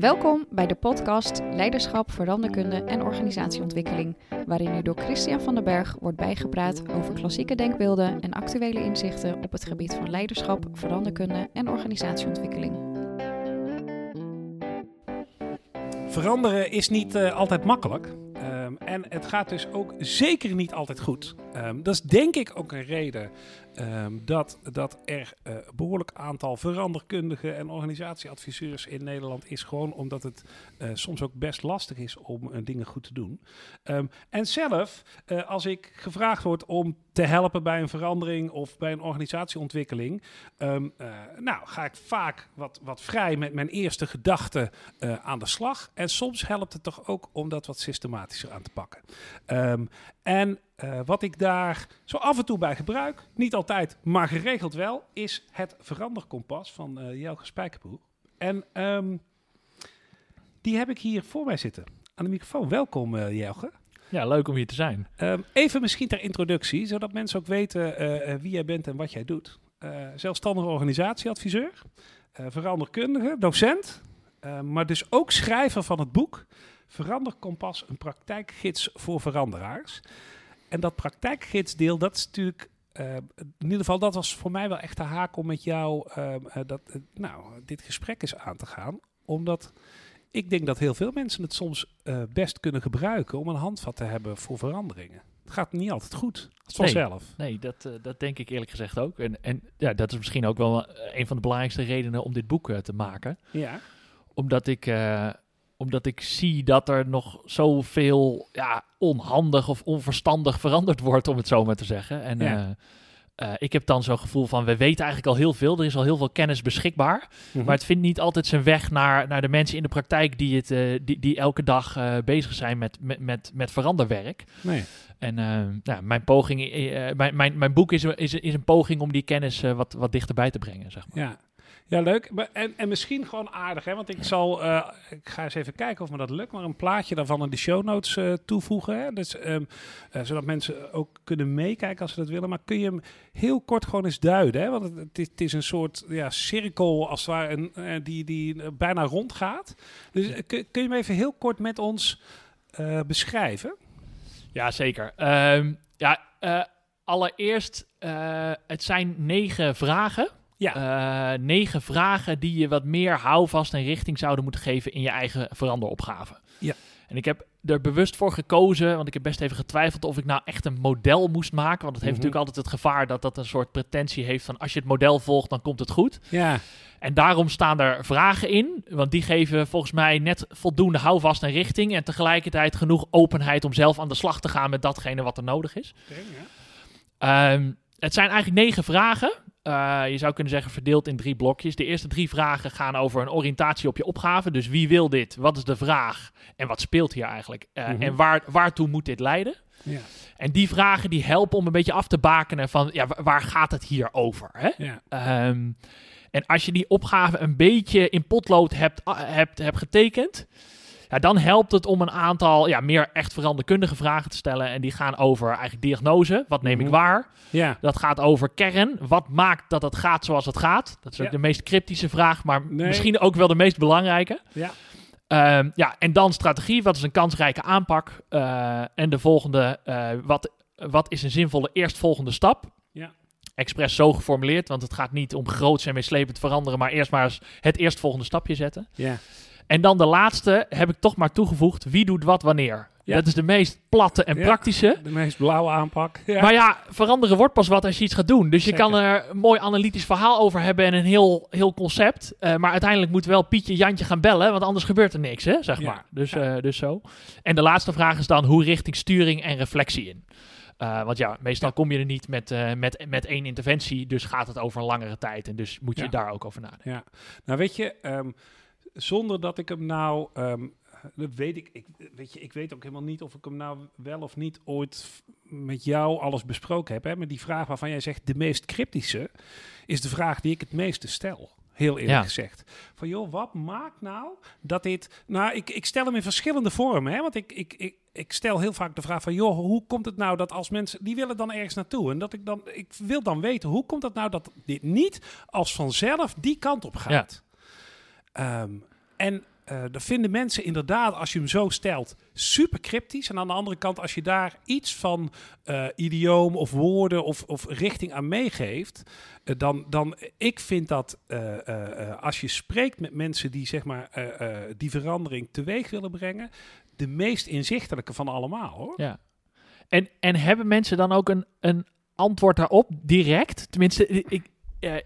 Welkom bij de podcast Leiderschap, Veranderkunde en Organisatieontwikkeling, waarin u door Christian van den Berg wordt bijgepraat over klassieke denkbeelden en actuele inzichten op het gebied van leiderschap, veranderkunde en organisatieontwikkeling. Veranderen is niet uh, altijd makkelijk. Um, en het gaat dus ook zeker niet altijd goed. Um, dat is denk ik ook een reden um, dat, dat er uh, behoorlijk aantal veranderkundigen en organisatieadviseurs in Nederland is. Gewoon omdat het uh, soms ook best lastig is om uh, dingen goed te doen. Um, en zelf, als ik gevraagd word om te helpen bij een verandering of bij een organisatieontwikkeling, nou ga ik vaak wat, wat vrij met mijn eerste gedachten aan de slag. En soms helpt het toch ook om dat wat systematischer aan te pakken. en uh, wat ik daar zo af en toe bij gebruik, niet altijd, maar geregeld wel, is het veranderkompas van uh, Jelge Spijkerboer. En um, die heb ik hier voor mij zitten aan de microfoon. Welkom uh, Jelge. Ja, leuk om hier te zijn. Um, even misschien ter introductie, zodat mensen ook weten wie jij bent en wat jij doet. zelfstandige organisatieadviseur, veranderkundige, docent, maar dus ook schrijver van het boek Veranderkompas, een praktijkgids voor veranderaars. En dat praktijkgidsdeel, dat is natuurlijk. Uh, in ieder geval, dat was voor mij wel echt de haak om met jou uh, uh, dat, nou, dit gesprek eens aan te gaan. Omdat ik denk dat heel veel mensen het soms best kunnen gebruiken om een handvat te hebben voor veranderingen. Het gaat niet altijd goed, vanzelf. Nee, nee dat, dat denk ik eerlijk gezegd ook. En, en ja, dat is misschien ook wel een van de belangrijkste redenen om dit boek te maken. Ja. Omdat ik omdat ik zie dat er nog zoveel ja, onhandig of onverstandig veranderd wordt, om het zo maar te zeggen. En ja. uh, uh, ik heb dan zo'n gevoel van, we weten eigenlijk al heel veel. Er is al heel veel kennis beschikbaar. Mm-hmm. Maar het vindt niet altijd zijn weg naar, naar de mensen in de praktijk die, het, uh, die, die elke dag bezig zijn met, met, met, met veranderwerk. Nee. En mijn, poging, mijn, mijn, mijn boek is, is, is een poging om die kennis wat, wat dichterbij te brengen, zeg maar. Ja. Ja, leuk. En, en misschien gewoon aardig, hè? Want ik zal, uh, ik ga eens even kijken of me dat lukt, maar een plaatje daarvan in de show notes uh, toevoegen. Hè? Dus, um, uh, zodat mensen ook kunnen meekijken als ze dat willen. Maar kun je hem heel kort gewoon eens duiden? Hè? Want het, het, is, een soort ja, cirkel, als het ware, een, die, die bijna rondgaat. Dus kun, je hem even heel kort met ons beschrijven? Ja, zeker. Um, ja, allereerst, het zijn negen vragen. Ja. Uh, negen vragen die je wat meer houvast en richting zouden moeten geven in je eigen veranderopgave. Ja. En ik heb er bewust voor gekozen, want ik heb best even getwijfeld of ik nou echt een model moest maken. Want het heeft mm -hmm. natuurlijk altijd het gevaar dat dat een soort pretentie heeft van als je het model volgt, dan komt het goed. Ja. En daarom staan er vragen in, want die geven volgens mij net voldoende houvast en richting. En tegelijkertijd genoeg openheid om zelf aan de slag te gaan met datgene wat er nodig is. Okay, ja. um, het zijn eigenlijk negen vragen. Uh, je zou kunnen zeggen verdeeld in drie blokjes. De eerste drie vragen gaan over een oriëntatie op je opgave. Dus wie wil dit? Wat is de vraag? En wat speelt hier eigenlijk? Uh, mm -hmm. En waar, waartoe moet dit leiden? Ja. En die vragen die helpen om een beetje af te bakenen van ja, waar gaat het hier over? Hè? Ja. Um, en als je die opgave een beetje in potlood hebt, hebt, hebt getekend, ja, dan helpt het om een aantal ja, meer echt veranderkundige vragen te stellen. En die gaan over eigenlijk diagnose. Wat neem mm -hmm. ik waar? Ja. Dat gaat over kern. Wat maakt dat het gaat zoals het gaat? Dat is ook Ja. de meest cryptische vraag, maar Nee. misschien ook wel de meest belangrijke. Ja. Ehm, ja, en dan strategie. Wat is een kansrijke aanpak? Uh, en de volgende, uh, wat, wat is een zinvolle eerstvolgende stap? Ja. Expres zo geformuleerd, want het gaat niet om groots en meeslepend veranderen, maar eerst maar eens het eerstvolgende stapje zetten. Ja. En dan de laatste heb ik toch maar toegevoegd. Wie doet wat wanneer? Ja. Dat is de meest platte en Ja. praktische. De meest blauwe aanpak. Ja. Maar ja, veranderen wordt pas wat als je iets gaat doen. Dus je Zeker. kan er een mooi analytisch verhaal over hebben en een heel, heel concept. Uh, maar uiteindelijk moet wel Pietje Jantje gaan bellen, want anders gebeurt er niks, hè, zeg maar. Dus, uh, dus zo. En de laatste vraag is dan, hoe richting sturing en reflectie in? Uh, want ja, meestal kom je er niet met, uh, met, met één interventie, dus gaat het over een langere tijd. En dus moet je daar ook over nadenken. Ja, nou weet je, um, zonder dat ik hem nou, um, dat weet ik, ik, weet je, ik weet ook helemaal niet of ik hem nou wel of niet ooit met jou alles besproken heb. Hè? Maar die vraag waarvan jij zegt de meest cryptische, is de vraag die ik het meeste stel. Heel eerlijk Ja. gezegd. Van joh, wat maakt nou dat dit. Nou, ik, ik stel hem in verschillende vormen. Hè? Want ik, ik, ik, ik stel heel vaak de vraag van joh, hoe komt het nou dat als mensen. die willen dan ergens naartoe. En dat ik dan. Ik wil dan weten, hoe komt het nou dat dit niet als vanzelf die kant op gaat? Um, en uh, dan vinden mensen inderdaad, als je hem zo stelt, super cryptisch. En aan de andere kant, als je daar iets van uh, idioom of woorden of, of richting aan meegeeft, uh, dan, dan ik vind dat als je spreekt met mensen die zeg maar die verandering teweeg willen brengen, de meest inzichtelijke van allemaal hoor. Ja. En, en hebben mensen dan ook een, een antwoord daarop direct? Tenminste, ik,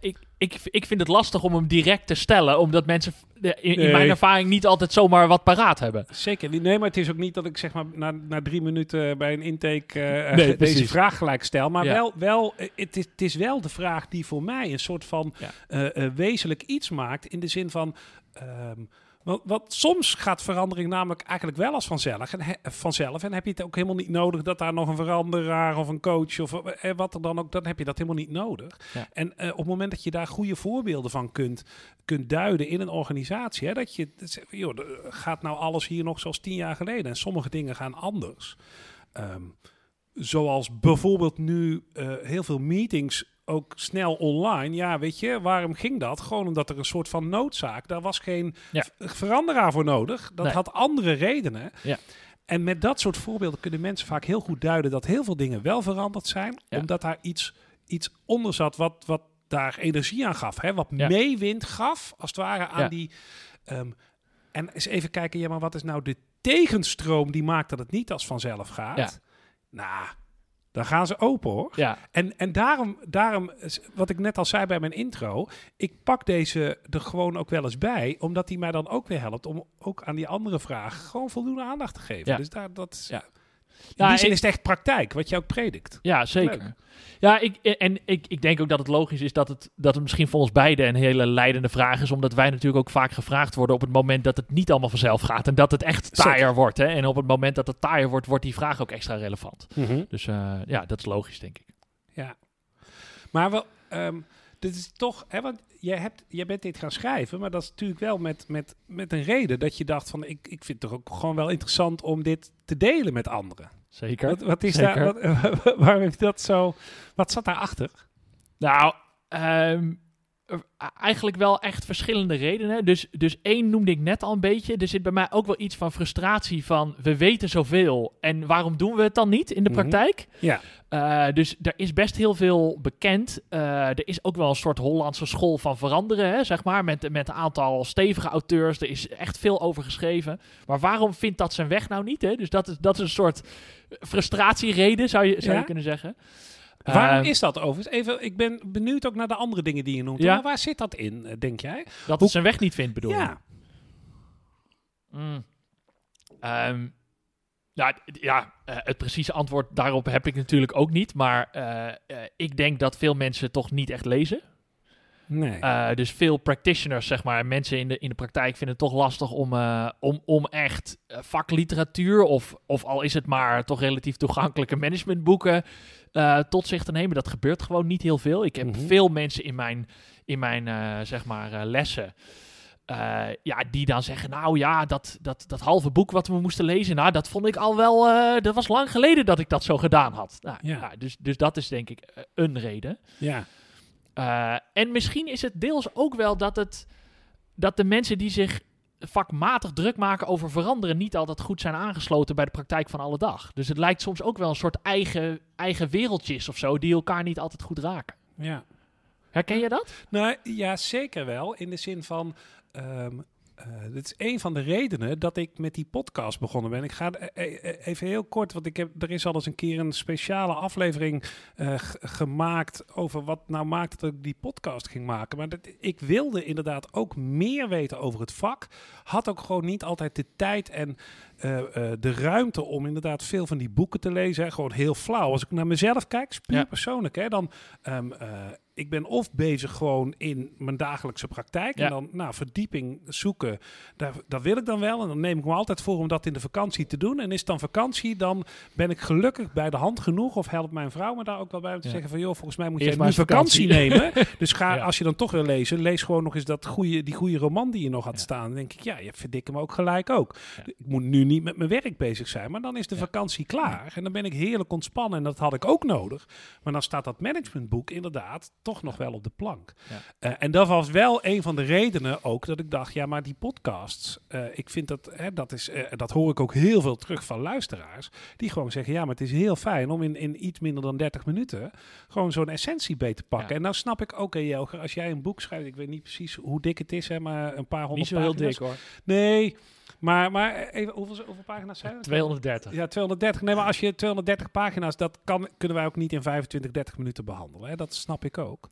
ik, ik, ik vind het lastig om hem direct te stellen, omdat mensen in, mijn ervaring niet altijd zomaar wat paraat hebben. Zeker. Nee, maar het is ook niet dat ik zeg maar na, na drie minuten bij een intake uh, deze vraag gelijk stel. Maar wel, wel eh, het, is, het is wel de vraag die voor mij een soort van ja. uh, wezenlijk iets maakt. In de zin van. Um, want, want, soms gaat verandering namelijk eigenlijk wel als vanzelf. En, he, vanzelf. En heb je het ook helemaal niet nodig dat daar nog een veranderaar of een coach of eh, wat er dan ook, dan heb je dat helemaal niet nodig. Ja. En eh, op het moment dat je daar goede voorbeelden van kunt, kunt duiden in een organisatie, hè, dat je, joh, gaat nou alles hier nog zoals tien jaar geleden. En sommige dingen gaan anders. Um, zoals bijvoorbeeld nu uh, heel veel meetings ook snel online. Ja, weet je, waarom ging dat? Gewoon omdat er een soort van noodzaak. Daar was geen ja. veranderaar voor nodig. Dat Nee. had andere redenen. Ja. En met dat soort voorbeelden kunnen mensen vaak heel goed duiden dat heel veel dingen wel veranderd zijn. Ja. Omdat daar iets, iets onder zat wat, wat daar energie aan gaf. Hè? Wat meewind gaf, als het ware, aan die... ehm, en eens even kijken, ja, maar wat is nou de tegenstroom die maakt dat het niet als vanzelf gaat? Nou, dan gaan ze open hoor. Ja, En, en daarom, daarom, wat ik net al zei bij mijn intro, ik pak deze er gewoon ook wel eens bij, omdat die mij dan ook weer helpt om ook aan die andere vraag gewoon voldoende aandacht te geven. Ja. Dus daar, dat is, Ja. Ja, die zin ik- is het echt praktijk, wat je ook predikt. ja zeker. Leuk. Ja, ik, en ik, ik denk ook dat het logisch is dat het, dat het misschien voor ons beiden een hele leidende vraag is. Omdat wij natuurlijk ook vaak gevraagd worden op het moment dat het niet allemaal vanzelf gaat. En dat het echt taaier Zeker. wordt. Hè? En op het moment dat het taaier wordt, wordt die vraag ook extra relevant. Dus eh, ja, dat is logisch, denk ik. Ja. Maar wel, ehm, dit is toch, hè, want jij, hebt, jij bent dit gaan schrijven, maar dat is natuurlijk wel met, met, met een reden dat je dacht van, ik, ik vind het toch ook gewoon wel interessant om dit te delen met anderen. Zeker. Wat, wat is Zeker. daar, wat, waarom dat zo, wat zat daarachter? Nou, ehm, eigenlijk wel echt verschillende redenen. Dus, dus één noemde ik net al een beetje. Er zit bij mij ook wel iets van frustratie van... we weten zoveel en waarom doen we het dan niet in de Mhm. praktijk? Ja. Eh, dus er is best heel veel bekend. Eh, er is ook wel een soort Hollandse school van veranderen, hè, zeg maar. Met, met een aantal stevige auteurs. Er is echt veel over geschreven. Maar waarom vindt dat zijn weg nou niet? Hè? Dus dat is, dat is een soort frustratiereden, zou je, zou Ja? je kunnen zeggen. Waarom Ehm, is dat overigens? Even, ik ben benieuwd ook naar de andere dingen die je noemt. Ja. Maar waar zit dat in, eh, denk jij? dat hoe- het zijn weg niet vindt, bedoel je? Ja. Mm. Ehm, ja, d- ja eh, het precieze antwoord daarop heb ik natuurlijk ook niet. Maar eh, ik denk dat veel mensen toch niet echt lezen. Nee. Dus veel practitioners, zeg maar, mensen in de, in de praktijk vinden het toch lastig om, om, om echt vakliteratuur of, of al is het maar toch relatief toegankelijke managementboeken eh, tot zich te nemen. Dat gebeurt gewoon niet heel veel. Ik heb Mhm. veel mensen in mijn, in mijn eh, zeg maar, eh, lessen. ja, die dan zeggen, nou ja, dat, dat, dat halve boek wat we moesten lezen, nou, dat vond ik al wel, dat was lang geleden dat ik dat zo gedaan had. Nou, Ja. ja, dus, dus dat is denk ik een reden. ja. En misschien is het deels ook wel dat, het, dat de mensen die zich vakmatig druk maken over veranderen niet altijd goed zijn aangesloten bij de praktijk van alle dag. Dus het lijkt soms ook wel een soort eigen, eigen wereldjes of zo die elkaar niet altijd goed raken. ja. Herken je dat? Nou ja, zeker wel. In de zin van. ehm eh, dit is een van de redenen dat ik met die podcast begonnen ben. Ik ga eh, eh, eh, even heel kort, want ik heb, er is al eens een keer een speciale aflevering eh, gemaakt over wat nou maakte dat ik die podcast ging maken. Maar dat, ik wilde inderdaad ook meer weten over het vak. Had ook gewoon niet altijd de tijd en eh, eh, de ruimte om inderdaad veel van die boeken te lezen. Hè. Gewoon heel flauw. Als ik naar mezelf kijk, puur Ja. persoonlijk. Hè, dan, eh, ik ben of bezig gewoon in mijn dagelijkse praktijk. Ja. En dan nou, verdieping zoeken, daar, dat wil ik dan wel. En dan neem ik me altijd voor om dat in de vakantie te doen. En is het dan vakantie, dan ben ik gelukkig bij de hand genoeg. Of helpt mijn vrouw me daar ook wel bij om te Ja. zeggen van... joh, volgens mij moet je maar vakantie, vakantie. nemen. Dus ga, Ja. als je dan toch wil lezen, lees gewoon nog eens dat goede, die goede roman die je nog had staan. Dan denk ik, ja, je verdikt hem ook gelijk ook. Ik moet nu niet met mijn werk bezig zijn, maar dan is de Ja. vakantie klaar. En dan ben ik heerlijk ontspannen en dat had ik ook nodig. Maar dan staat dat managementboek inderdaad toch nog wel op de plank. Eh, en dat was wel een van de redenen ook dat ik dacht, ja, maar die podcasts, eh, ik vind dat, hè, dat is, eh, dat hoor ik ook heel veel terug van luisteraars, die gewoon zeggen, ja, maar het is heel fijn om in, in iets minder dan 30 minuten gewoon zo'n essentie beet te pakken. Ja. En nou snap ik ook, Jelger, als jij een boek schrijft, ik weet niet precies hoe dik het is, hè, maar een paar honderd Niet zo heel pagina's. dik hoor. Nee, maar, maar even, hoeveel, hoeveel pagina's zijn het? 230. Ja, 230. Nee, maar als je 230 pagina's, dat kan, kunnen wij ook niet in 25, 30 minuten behandelen. Hè? Dat snap ik ook.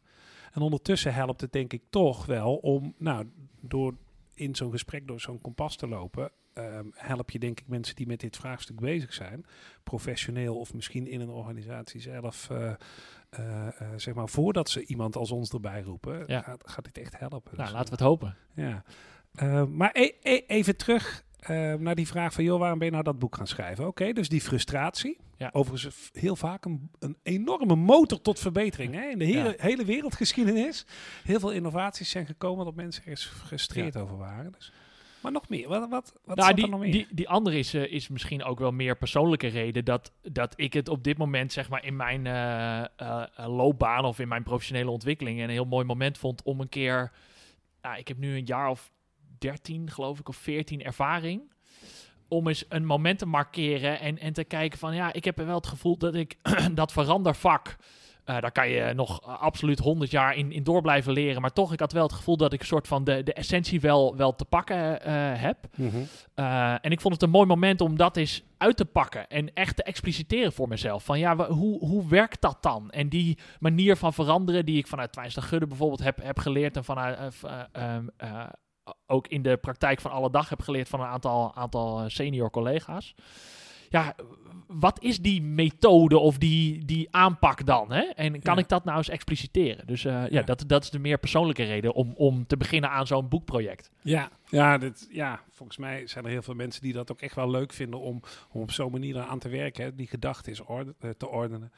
En ondertussen helpt het denk ik toch wel om, nou, door in zo'n gesprek door zo'n kompas te lopen, ehm, help je denk ik mensen die met dit vraagstuk bezig zijn, professioneel of misschien in een organisatie zelf, eh, eh, eh, zeg maar, voordat ze iemand als ons erbij roepen, Ja. gaat, gaat dit echt helpen. Nou, Dus, laten we het hopen. ja. Eh, maar e- e- even terug eh, naar die vraag van, joh, waarom ben je nou dat boek gaan schrijven? Oké, dus die frustratie. Ja. Overigens heel vaak een, een enorme motor tot verbetering. Hè? In de hele, Ja. hele wereldgeschiedenis. Heel veel innovaties zijn gekomen dat mensen ergens gefrustreerd over waren. Dus. Maar nog meer, wat, wat, wat nou, die, er nog meer? Die, die andere is, eh, is misschien ook wel meer persoonlijke reden dat, dat ik het op dit moment, zeg maar, in mijn eh, eh, loopbaan of in mijn professionele ontwikkeling een heel mooi moment vond om een keer. Nou, ik heb nu een jaar of 13, geloof ik, of 14 ervaring. Om eens een moment te markeren en, en te kijken van ja, ik heb wel het gevoel dat ik dat verandervak. eh daar kan je nog eh, absoluut 100 jaar in, in door blijven leren. Maar toch, ik had wel het gevoel dat ik een soort van de, de essentie wel, wel te pakken eh, heb. Mhm. Uh, en ik vond het een mooi moment om dat eens uit te pakken en echt te expliciteren voor mezelf. Van ja, hoe, hoe werkt dat dan? En die manier van veranderen die ik vanuit Twijns de Gudde bijvoorbeeld heb, heb geleerd en vanuit ook in de praktijk van alle dag heb geleerd van een aantal, aantal eh, senior collega's. Ja, wat is die methode of die, die aanpak dan? Hè? En kan Ja. ik dat nou eens expliciteren? Dus eh, ja, Ja. Dat, dat is de meer persoonlijke reden om, om te beginnen aan zo'n boekproject. Ja, ja, dit, ja, volgens mij zijn er heel veel mensen die dat ook echt wel leuk vinden om, om op zo'n manier aan te werken, hè, die gedachte is orde, eh, te ordenen.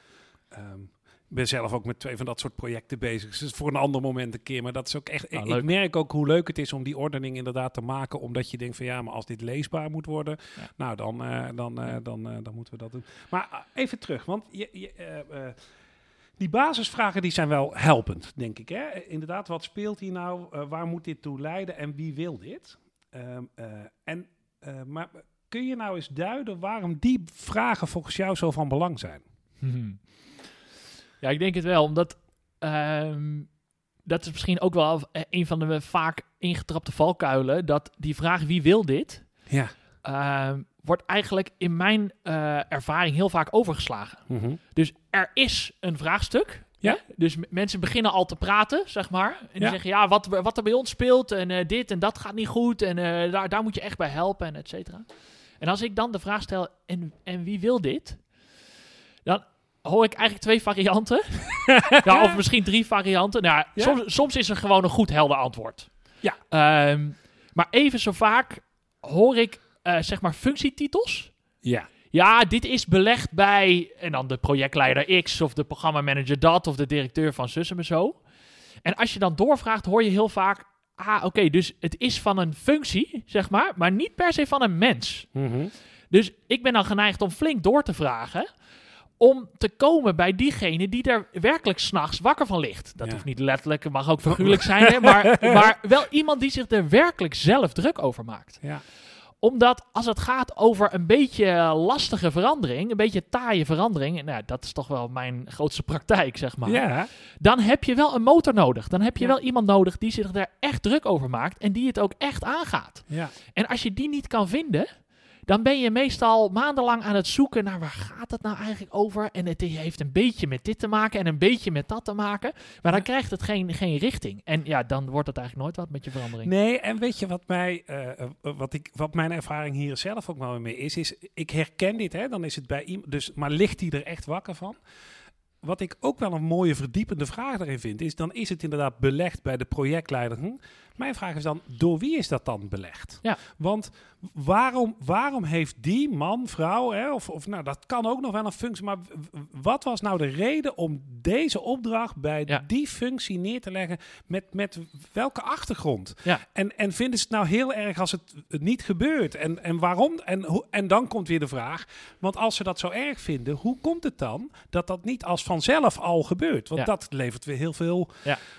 Ehm, ben zelf ook met twee van dat soort projecten bezig. Dus voor een ander moment een keer. Maar dat is ook echt. Nou, ik, merk ook hoe leuk het is om die ordening inderdaad te maken. Omdat je denkt van ja, maar als dit leesbaar moet worden, Ja. nou dan, eh, dan, eh, dan, eh, dan moeten we dat doen. Maar even terug, want je, je, die basisvragen die zijn wel helpend, denk ik. Hè? Inderdaad, wat speelt hier nou? Waar moet dit toe leiden? En wie wil dit? Ehm, eh, en, maar kun je nou eens duiden waarom die vragen volgens jou zo van belang zijn? Mhm. Ja, ik denk het wel, omdat ehm, dat is misschien ook wel eh, een van de vaak ingetrapte valkuilen. Dat die vraag wie wil dit, Ja. ehm, wordt eigenlijk in mijn eh, ervaring heel vaak overgeslagen. Dus er is een vraagstuk. Ja. Dus mensen beginnen al te praten, zeg maar. En die Ja. zeggen, ja, wat, wat er bij ons speelt en eh, dit en dat gaat niet goed. En daar, daar moet je echt bij helpen en et cetera. En als ik dan de vraag stel, en, en wie wil dit? Dan hoor ik eigenlijk twee varianten. ja, of misschien drie varianten. Nou, ja, soms, soms is er gewoon een goed helder antwoord. Ja. Ehm, maar even zo vaak hoor ik, eh, zeg maar, functietitels. Ja. Ja, dit is belegd bij. En dan de projectleider X of de programmamanager dat of de directeur van Sussen en zo. En als je dan doorvraagt, hoor je heel vaak. Ah, oké, dus het is van een functie, zeg maar, maar niet per se van een mens. Dus ik ben dan geneigd om flink door te vragen. Om te komen bij diegene die er werkelijk s'nachts wakker van ligt. Dat Ja. hoeft niet letterlijk, het mag ook figuurlijk zijn. Hè, maar, maar wel iemand die zich er werkelijk zelf druk over maakt Ja. omdat als het gaat over een beetje lastige verandering, een beetje taaie verandering, en nou, dat is toch wel mijn grootste praktijk, zeg maar. Ja. Dan heb je wel een motor nodig. Dan heb je wel iemand nodig die zich daar echt druk over maakt en die het ook echt aangaat. Ja. En als je die niet kan vinden, dan ben je meestal maandenlang aan het zoeken naar waar gaat het nou eigenlijk over. En het heeft een beetje met dit te maken en een beetje met dat te maken. Maar dan krijgt het geen, geen richting. En ja, dan wordt het eigenlijk nooit wat met je verandering. Nee, en weet je wat, mij, eh, eh, wat, ik, wat mijn ervaring hier zelf ook wel mee is, is ik herken dit, hè, dan is het bij iemand, dus, maar ligt hij er echt wakker van? Wat ik ook wel een mooie verdiepende vraag daarin vind, is dan is het inderdaad belegd bij de projectleider. Hm? Mijn vraag is dan, door wie is dat dan belegd? Ja. Want waarom, waarom heeft die man, vrouw, hè, of, of nou, dat kan ook nog wel een functie, maar wat was nou de reden om deze opdracht bij Ja. die functie neer te leggen? Met, met welke achtergrond? Ja. En, en vinden ze het nou heel erg als het, het niet gebeurt? En, en waarom? En, hoe, en dan komt weer de vraag, want als ze dat zo erg vinden, hoe komt het dan dat dat niet als vanzelf al gebeurt? Want Ja. dat levert weer heel veel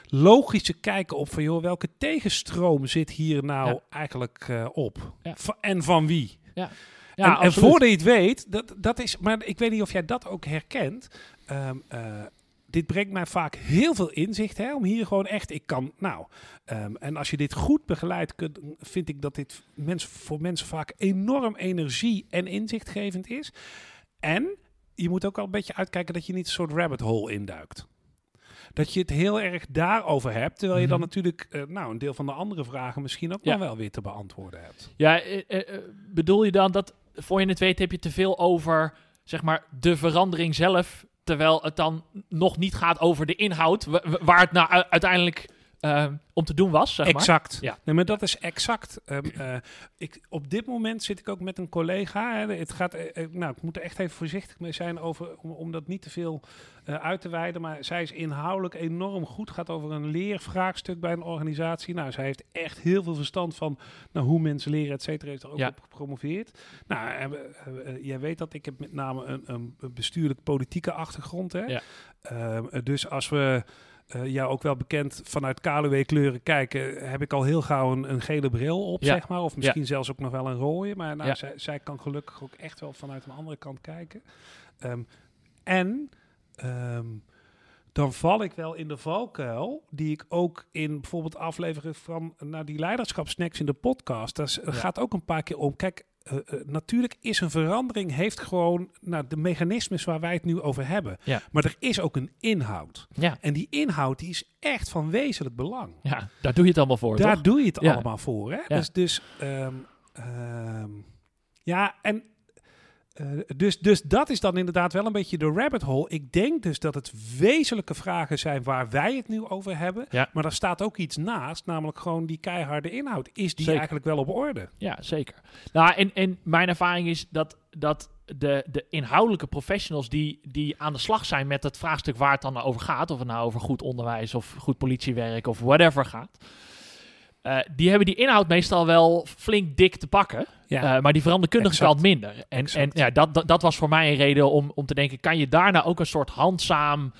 logische kijken op van, joh, welke tegenstroom zit hier nou Ja. eigenlijk eh, op? Ja. En van wie? Ja, en, en voordat je het weet, dat, dat is, maar ik weet niet of jij dat ook herkent. Ehm, eh, dit brengt mij vaak heel veel inzicht, hè, om hier gewoon echt, ik kan, nou, ehm, en als je dit goed begeleidt, kunt, vind ik dat dit mensen, voor mensen vaak enorm energie en inzichtgevend is. En je moet ook wel een beetje uitkijken dat je niet een soort rabbit hole induikt. Dat je het heel erg daarover hebt, terwijl je dan Mhm. natuurlijk, eh, nou, een deel van de andere vragen misschien ook Ja. nog wel weer te beantwoorden hebt. Ja, eh, eh, bedoel je dan dat voor je het weet heb je te veel over zeg maar de verandering zelf, terwijl het dan nog niet gaat over de inhoud wa- wa- waar het nou uiteindelijk eh, om te doen was, zeg maar. exact. Ja. Nee, maar dat is exact. Ehm, eh, ik, op dit moment zit ik ook met een collega. Hè, het gaat, eh, eh, nou, ik moet er echt even voorzichtig mee zijn over, om, om dat niet te veel uit te wijden. Maar zij is inhoudelijk enorm goed. Gaat over een leervraagstuk bij een organisatie. Nou, zij heeft echt heel veel verstand van nou, hoe mensen leren, et cetera. Heeft er ook Ja. op gepromoveerd. Nou, jij weet dat ik heb met name een, een bestuurlijk-politieke achtergrond. Hè? Ja. Ehm, eh, dus als we eh jou ook wel bekend vanuit KLW-kleuren kijken, heb ik al heel gauw een, een gele bril op, Ja. zeg maar. Of misschien zelfs ook nog wel een rode. Maar nou, Ja. zij, zij kan gelukkig ook echt wel vanuit een andere kant kijken. Ehm, en ehm, dan val ik wel in de valkuil, die ik ook in bijvoorbeeld afleveringen van naar die leiderschapsnacks in de podcast, daar s- gaat ook een paar keer om. Kijk, eh, eh, natuurlijk is een verandering, heeft gewoon nou, de mechanismes waar wij het nu over hebben. Ja. Maar er is ook een inhoud. Ja, En die inhoud die is echt van wezenlijk belang. ja, daar doe je het allemaal voor, Daar toch? doe je het Ja. allemaal voor. Hè? Dus, dus, ehm, ehm, ja, en eh, dus, dus dat is dan inderdaad wel een beetje de rabbit hole. Ik denk dus dat het wezenlijke vragen zijn waar wij het nu over hebben. Ja. Maar daar staat ook iets naast, namelijk gewoon die keiharde inhoud. Is die Zeker. eigenlijk wel op orde? Ja, zeker. Nou, en, en mijn ervaring is dat, dat de, de inhoudelijke professionals die, die aan de slag zijn met het vraagstuk waar het dan over gaat, of het nou over goed onderwijs of goed politiewerk of whatever gaat, eh, die hebben die inhoud meestal wel flink dik te pakken. Ja. Eh, maar die veranderkundige Exact. kant minder. En, en ja, dat, dat, dat was voor mij een reden om, om te denken: kan je daar nou ook een soort handzaam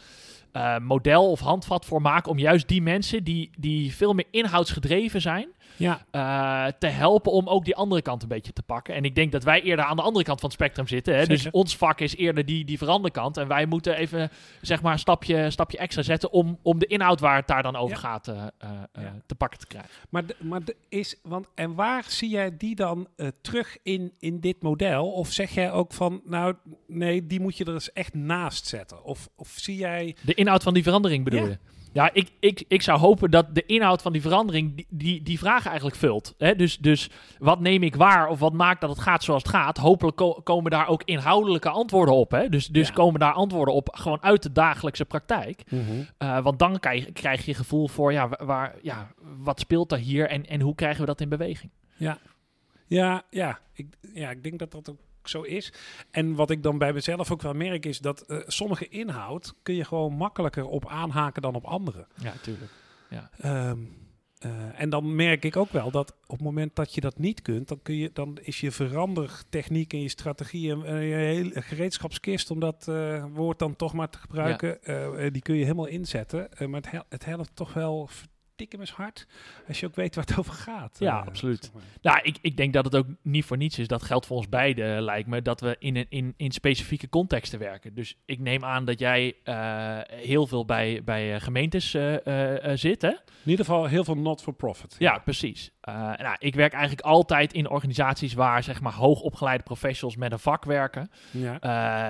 eh, model of handvat voor maken? Om juist die mensen die, die veel meer inhoudsgedreven zijn, ja. eh, te helpen om ook die andere kant een beetje te pakken. En ik denk dat wij eerder aan de andere kant van het spectrum zitten. Hè? Dus ons vak is eerder die, die veranderkant. En wij moeten even zeg maar, een stapje, stapje extra zetten om, om de inhoud waar het daar dan over Ja. gaat eh, eh, Ja. te pakken te krijgen. Maar, de, maar de is, want, en waar zie jij die dan terug in, in dit model? Of zeg jij ook van, nou nee, die moet je er eens echt naast zetten? Of, of zie jij... De inhoud van die verandering bedoel Ja. je? Ja, ik, ik, ik zou hopen dat de inhoud van die verandering die, die, die vragen eigenlijk vult. Hè? Dus, dus wat neem ik waar of wat maakt dat het gaat zoals het gaat? Hopelijk ko- komen daar ook inhoudelijke antwoorden op. Hè? Dus, dus Ja. komen daar antwoorden op gewoon uit de dagelijkse praktijk. Eh, want dan krijg, krijg je gevoel voor ja, wa- waar, ja, wat speelt er hier en, en hoe krijgen we dat in beweging? Ja, ja, ja. Ik, ja, ik denk dat dat ook zo is. En wat ik dan bij mezelf ook wel merk is dat eh, sommige inhoud kun je gewoon makkelijker op aanhaken dan op andere. Ja, tuurlijk. Ehm, eh, en dan merk ik ook wel dat op het moment dat je dat niet kunt, dan, kun je, dan is je verandertechniek en je strategie en eh, je hele gereedschapskist, om dat woord dan toch maar te gebruiken, die kun je helemaal inzetten. Maar het, hel- het helpt toch wel verdikken eens hard als je ook weet waar het over gaat. Ja, eh, absoluut. zeg maar. Nou, ik, ik denk dat het ook niet voor niets is. Dat geldt voor ons beiden, lijkt me, dat we in, een, in, in specifieke contexten werken. Dus ik neem aan dat jij eh, heel veel bij, bij eh, gemeentes eh, eh, eh, zit, hè? In ieder geval heel veel not-for-profit. Ja, precies. Eh, nou, ik werk eigenlijk altijd in organisaties waar zeg maar hoogopgeleide professionals met een vak werken. ja.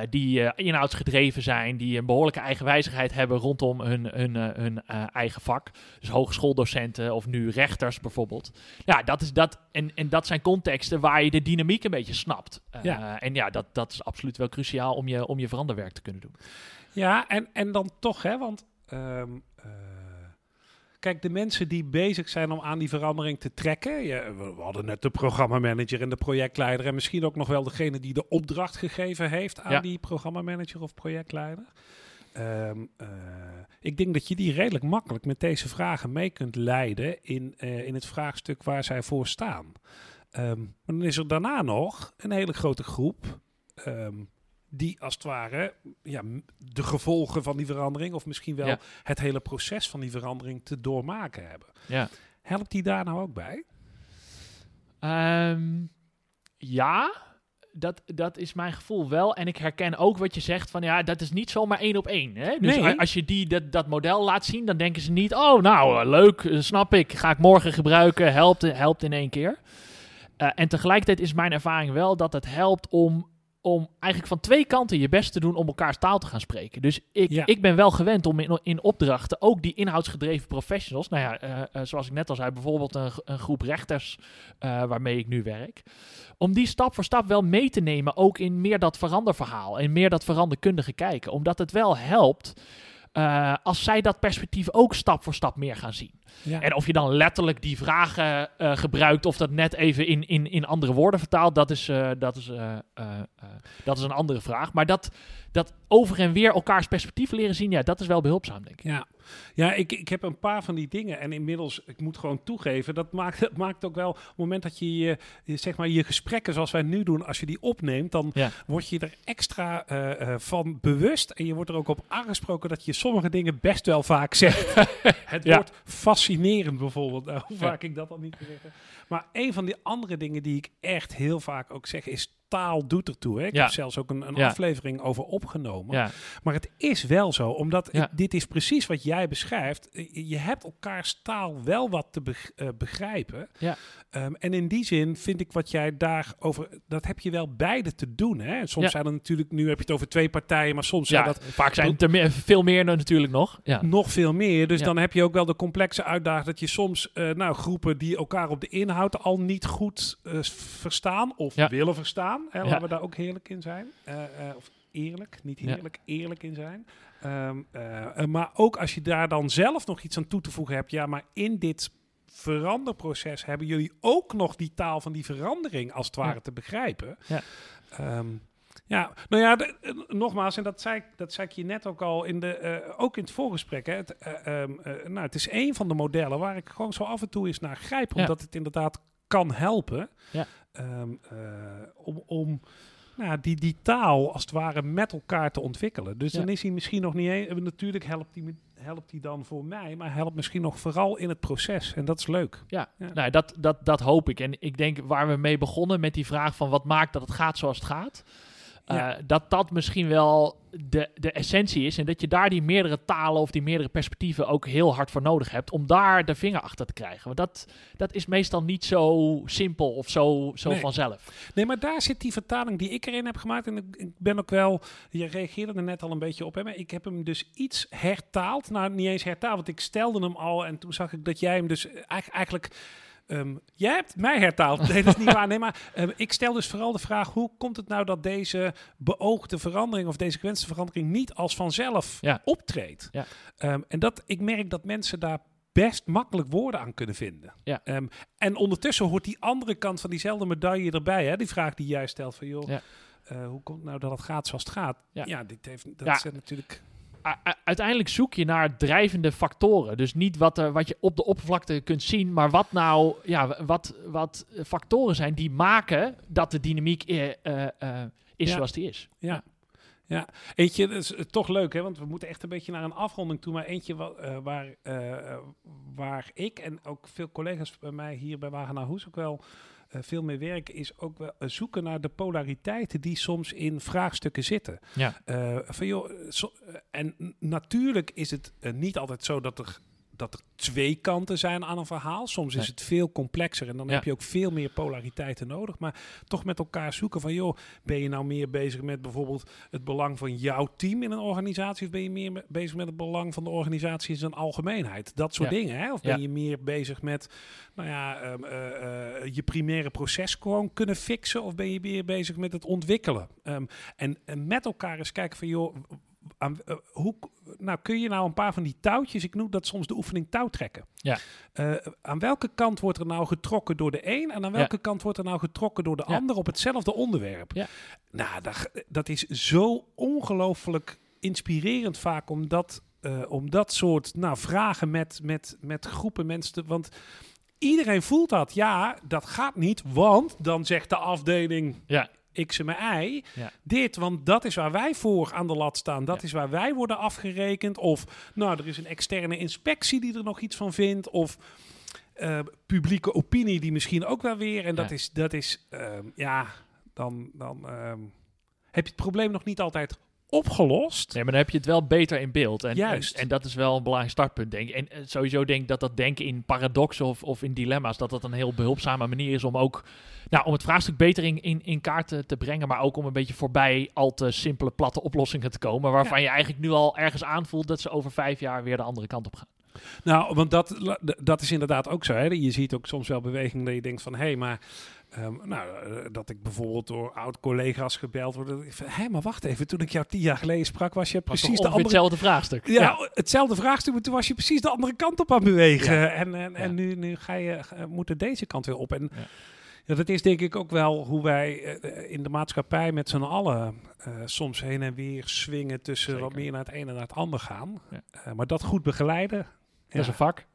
eh, die eh, inhoudsgedreven zijn, die een behoorlijke eigenwijzigheid hebben rondom hun, hun, eh, hun eh, eigen vak. Dus hogeschooldocenten of nu rechters bijvoorbeeld. Ja, dat is dat. En, en dat zijn contexten waar je de dynamiek een beetje snapt. Eh, Ja. En ja, dat, dat is absoluut wel cruciaal om je, om je veranderwerk te kunnen doen. Ja, en, en dan toch, hè, want... ehm, eh, kijk, de mensen die bezig zijn om aan die verandering te trekken. Ja, we, we hadden net de programmamanager en de projectleider. En misschien ook nog wel degene die de opdracht gegeven heeft aan Ja. die programmamanager of projectleider. Ehm, eh, ik denk dat je die redelijk makkelijk met deze vragen mee kunt leiden in, eh, in het vraagstuk waar zij voor staan. Ehm, maar dan is er daarna nog een hele grote groep ehm, die als het ware ja, de gevolgen van die verandering, of misschien wel Ja. het hele proces van die verandering te doormaken hebben. Ja. Helpt die daar nou ook bij? Ja, dat, dat is mijn gevoel wel. En ik herken ook wat je zegt van ja, dat is niet zomaar één op één. Hè? Dus Nee. als je die, dat, dat model laat zien, dan denken ze niet, oh nou, eh, leuk, eh, snap ik, ga ik morgen gebruiken, helpt, helpt in één keer. Eh, en tegelijkertijd is mijn ervaring wel dat het helpt om, om eigenlijk van twee kanten je best te doen om elkaars taal te gaan spreken. Dus ik, Ja. ik ben wel gewend om in, in opdrachten ook die inhoudsgedreven professionals, nou ja, eh, eh, zoals ik net al zei, bijvoorbeeld een, een groep rechters eh, waarmee ik nu werk, om die stap voor stap wel mee te nemen, ook in meer dat veranderverhaal en meer dat veranderkundige kijken. Omdat het wel helpt als zij dat perspectief ook stap voor stap meer gaan zien. Ja. En of je dan letterlijk die vragen eh, gebruikt of dat net even in, in, in andere woorden vertaalt, dat is, eh, dat, is, eh, dat is een andere vraag. Maar dat, dat over en weer elkaars perspectief leren zien, ja, dat is wel behulpzaam, denk ik. Ja, ja ik, ik heb een paar van die dingen. En inmiddels, ik moet gewoon toegeven, dat maakt, dat maakt ook wel... op het moment dat je, je, zeg maar, je gesprekken zoals wij nu doen, als je die opneemt... dan Ja. word je er extra van bewust. En je wordt er ook op aangesproken dat je sommige dingen best wel vaak zegt. Het Ja. woord fascinerend bijvoorbeeld. Nou, hoe vaak ik dat al niet zeggen. Maar een van die andere dingen die ik echt heel vaak ook zeg is... Taal doet ertoe. Hè? Ik Ja. heb zelfs ook een, een Ja. aflevering over opgenomen. Ja, Maar het is wel zo, omdat dit is precies wat jij beschrijft. Je hebt elkaars taal wel wat te beg- eh, begrijpen. Ja. Ehm, en in die zin vind ik wat jij daarover, dat heb je wel beide te doen. Hè? Soms zijn er natuurlijk, nu heb je het over twee partijen, maar soms zijn dat vaak zijn er meer- veel meer natuurlijk nog. Nog veel meer. Dus dan heb je ook wel de complexe uitdaging dat je soms eh, nou, groepen die elkaar op de inhoud al niet goed eh, verstaan of willen verstaan. Hè. Laten we daar ook heerlijk in zijn. Eh, eh, of eerlijk, niet heerlijk, eerlijk in zijn. Ehm, eh, maar ook als je daar dan zelf nog iets aan toe te voegen hebt. Ja, maar in dit veranderproces hebben jullie ook nog die taal van die verandering als het ware te begrijpen. Ja. Ehm, ja, nou ja, de- nogmaals, en dat zei, ik, dat zei ik je net ook al in de, ook in het voorgesprek. Hè, het, eh, ehm, eh, nou, het is een van de modellen waar ik gewoon zo af en toe eens naar grijp, Ja. omdat het inderdaad kan helpen Ja. ehm, eh, om, om nou, die, die taal als het ware met elkaar te ontwikkelen. Dus Ja. dan is hij misschien nog niet eens. Natuurlijk helpt hij, helpt hij dan voor mij, maar helpt misschien nog vooral in het proces. En dat is leuk. Ja, Ja. Nou, dat, dat, dat hoop ik. En ik denk waar we mee begonnen met die vraag van wat maakt dat het gaat zoals het gaat. Ja. eh, dat dat misschien wel de, de essentie is. En dat je daar die meerdere talen of die meerdere perspectieven ook heel hard voor nodig hebt. Om daar de vinger achter te krijgen. Want dat, dat is meestal niet zo simpel of zo, zo Nee. vanzelf. Nee, maar daar zit die vertaling die ik erin heb gemaakt. En ik, ik ben ook wel, je reageerde er net al een beetje op. Hè, maar ik heb hem dus iets hertaald. Nou, niet eens hertaald, want ik stelde hem al. En toen zag ik dat jij hem dus eigenlijk... ehm, jij hebt mij hertaald. Nee, dat is niet waar. Nee, maar ehm, ik stel dus vooral de vraag... hoe komt het nou dat deze beoogde verandering... of deze gewenste verandering niet als vanzelf Ja. optreedt? Ja. Ehm, en dat, ik merk dat mensen daar best makkelijk woorden aan kunnen vinden. Ja. En ondertussen hoort die andere kant van diezelfde medaille erbij. Hè? Die vraag die jij stelt van, joh, eh, hoe komt het nou dat het gaat zoals het gaat? Ja, dit heeft, dat is natuurlijk... Uiteindelijk zoek je naar drijvende factoren. Dus niet wat, er, wat je op de oppervlakte kunt zien, maar wat nou, ja, wat, wat factoren zijn die maken dat de dynamiek eh, eh, eh, is Ja. zoals die is. Ja. Ja, eentje, dat is toch leuk, hè? want we moeten echt een beetje naar een afronding toe. Maar eentje wa- eh, waar, waar ik en ook veel collega's bij mij hier bij Wagenaar Hoes ook wel veel mee werken, is ook wel eh, zoeken naar de polariteiten die soms in vraagstukken zitten. Ja. Eh, van joh, eh, en natuurlijk is het eh, niet altijd zo dat er, dat er twee kanten zijn aan een verhaal. Soms is het veel complexer en dan Ja. heb je ook veel meer polariteiten nodig. Maar toch met elkaar zoeken van joh, ben je nou meer bezig met bijvoorbeeld het belang van jouw team in een organisatie? Of ben je meer me- bezig met het belang van de organisatie in zijn algemeenheid? Dat soort Ja. dingen. Hè? Of ben Ja. je meer bezig met nou ja, ehm, eh, eh, je primaire proces gewoon kunnen fixen? Of ben je meer bezig met het ontwikkelen? Ehm, en, en met elkaar eens kijken van joh, aan, eh, hoe, nou, kun je nou een paar van die touwtjes, ik noem dat soms de oefening touwtrekken. Ja. Eh, aan welke kant wordt er nou getrokken door de een en aan welke kant wordt er nou getrokken door de Ja. ander op hetzelfde onderwerp? Ja. Nou, dat, dat is zo ongelooflijk inspirerend vaak om dat, eh, om dat soort nou, vragen met, met, met groepen mensen te... Want iedereen voelt dat. Ja, dat gaat niet, want dan zegt de afdeling Ja. X en mijn Y Ja. dit, want dat is waar wij voor aan de lat staan. Dat Ja. is waar wij worden afgerekend. Of nou, er is een externe inspectie die er nog iets van vindt. Of eh, publieke opinie die misschien ook wel weer. En dat Ja. is, dat is ehm, ja, dan, dan ehm, heb je het probleem nog niet altijd opgelost. Nee, maar dan heb je het wel beter in beeld. En, Juist. En, en dat is wel een belangrijk startpunt, denk ik. En eh, sowieso denk ik dat dat denken in paradoxen of, of in dilemma's, dat dat een heel behulpzame manier is om ook, nou, om het vraagstuk beter in, in, in kaart te, te brengen, maar ook om een beetje voorbij al te simpele, platte oplossingen te komen, waarvan je eigenlijk nu al ergens aanvoelt dat ze over vijf jaar weer de andere kant op gaan. Nou, want dat, dat is inderdaad ook zo. Hè. Je ziet ook soms wel beweging dat je denkt van... hé, hey, maar... ehm, nou, eh, dat ik bijvoorbeeld door oud-collega's gebeld word. Hé, maar wacht even. Toen ik jou tien jaar geleden sprak, was je precies de andere... hetzelfde vraagstuk. Ja, hetzelfde vraagstuk, maar toen was je precies de andere kant op aan het bewegen. En, en, en Ja. nu, nu ga je, ga- moet deze kant weer op. En Ja. dat is denk ik ook wel hoe wij eh, in de maatschappij met z'n allen eh, soms heen en weer swingen tussen Zeker. wat meer naar het ene en naar het ander gaan. Ja. Eh, maar dat goed begeleiden. Dat is een vak.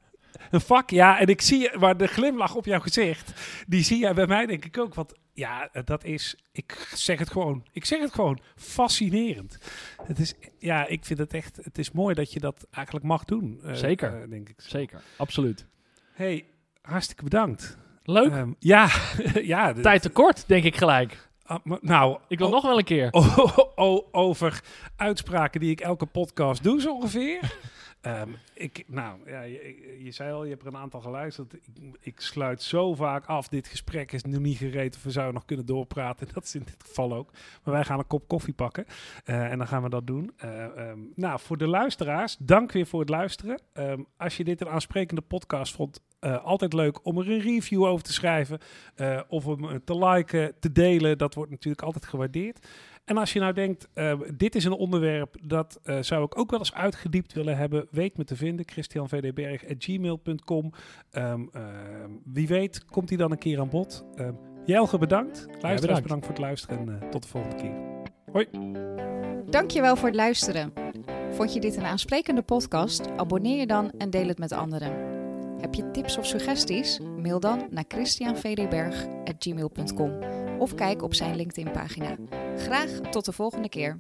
Een vak, ja. En ik zie, maar de glimlach op jouw gezicht, die zie jij bij mij denk ik ook. Want ja, dat is, ik zeg het gewoon, ik zeg het gewoon, fascinerend. Het is, ja, ik vind het echt, het is mooi dat je dat eigenlijk mag doen. eh, Zeker. eh, denk ik. Zeker, absoluut. Hey, hartstikke bedankt. Leuk. Ehm, ja, ja. de- Tijd tekort, denk ik gelijk. ah, maar- nou, Ik wil nog wel een keer. over uitspraken die ik elke podcast doe, zo ongeveer. Ehm, ik, nou, ja, je, je zei al, je hebt er een aantal geluisterd. Ik, ik sluit zo vaak af. Dit gesprek is nu niet gereed of we zouden nog kunnen doorpraten. Dat is in dit geval ook. Maar wij gaan een kop koffie pakken eh, en dan gaan we dat doen. Eh, ehm, nou, voor de luisteraars, dank weer voor het luisteren. Ehm, als je dit een aansprekende podcast vond, eh, altijd leuk om er een review over te schrijven. eh, of om eh, te liken, te delen. Dat wordt natuurlijk altijd gewaardeerd. En als je nou denkt, eh, dit is een onderwerp dat eh, zou ik ook wel eens uitgediept willen hebben, weet me te vinden, christianvdberg.gmail.com. Ehm, ehm, wie weet komt hij dan een keer aan bod. Ehm Jelge, bedankt. Luisteraars, bedankt. bedankt voor het luisteren en tot de volgende keer. Dankjewel voor het luisteren. Vond je dit een aansprekende podcast? Abonneer je dan en deel het met anderen. Heb je tips of suggesties? Mail dan naar christianvdberg.gmail.com of kijk op zijn LinkedIn-pagina. Graag tot de volgende keer.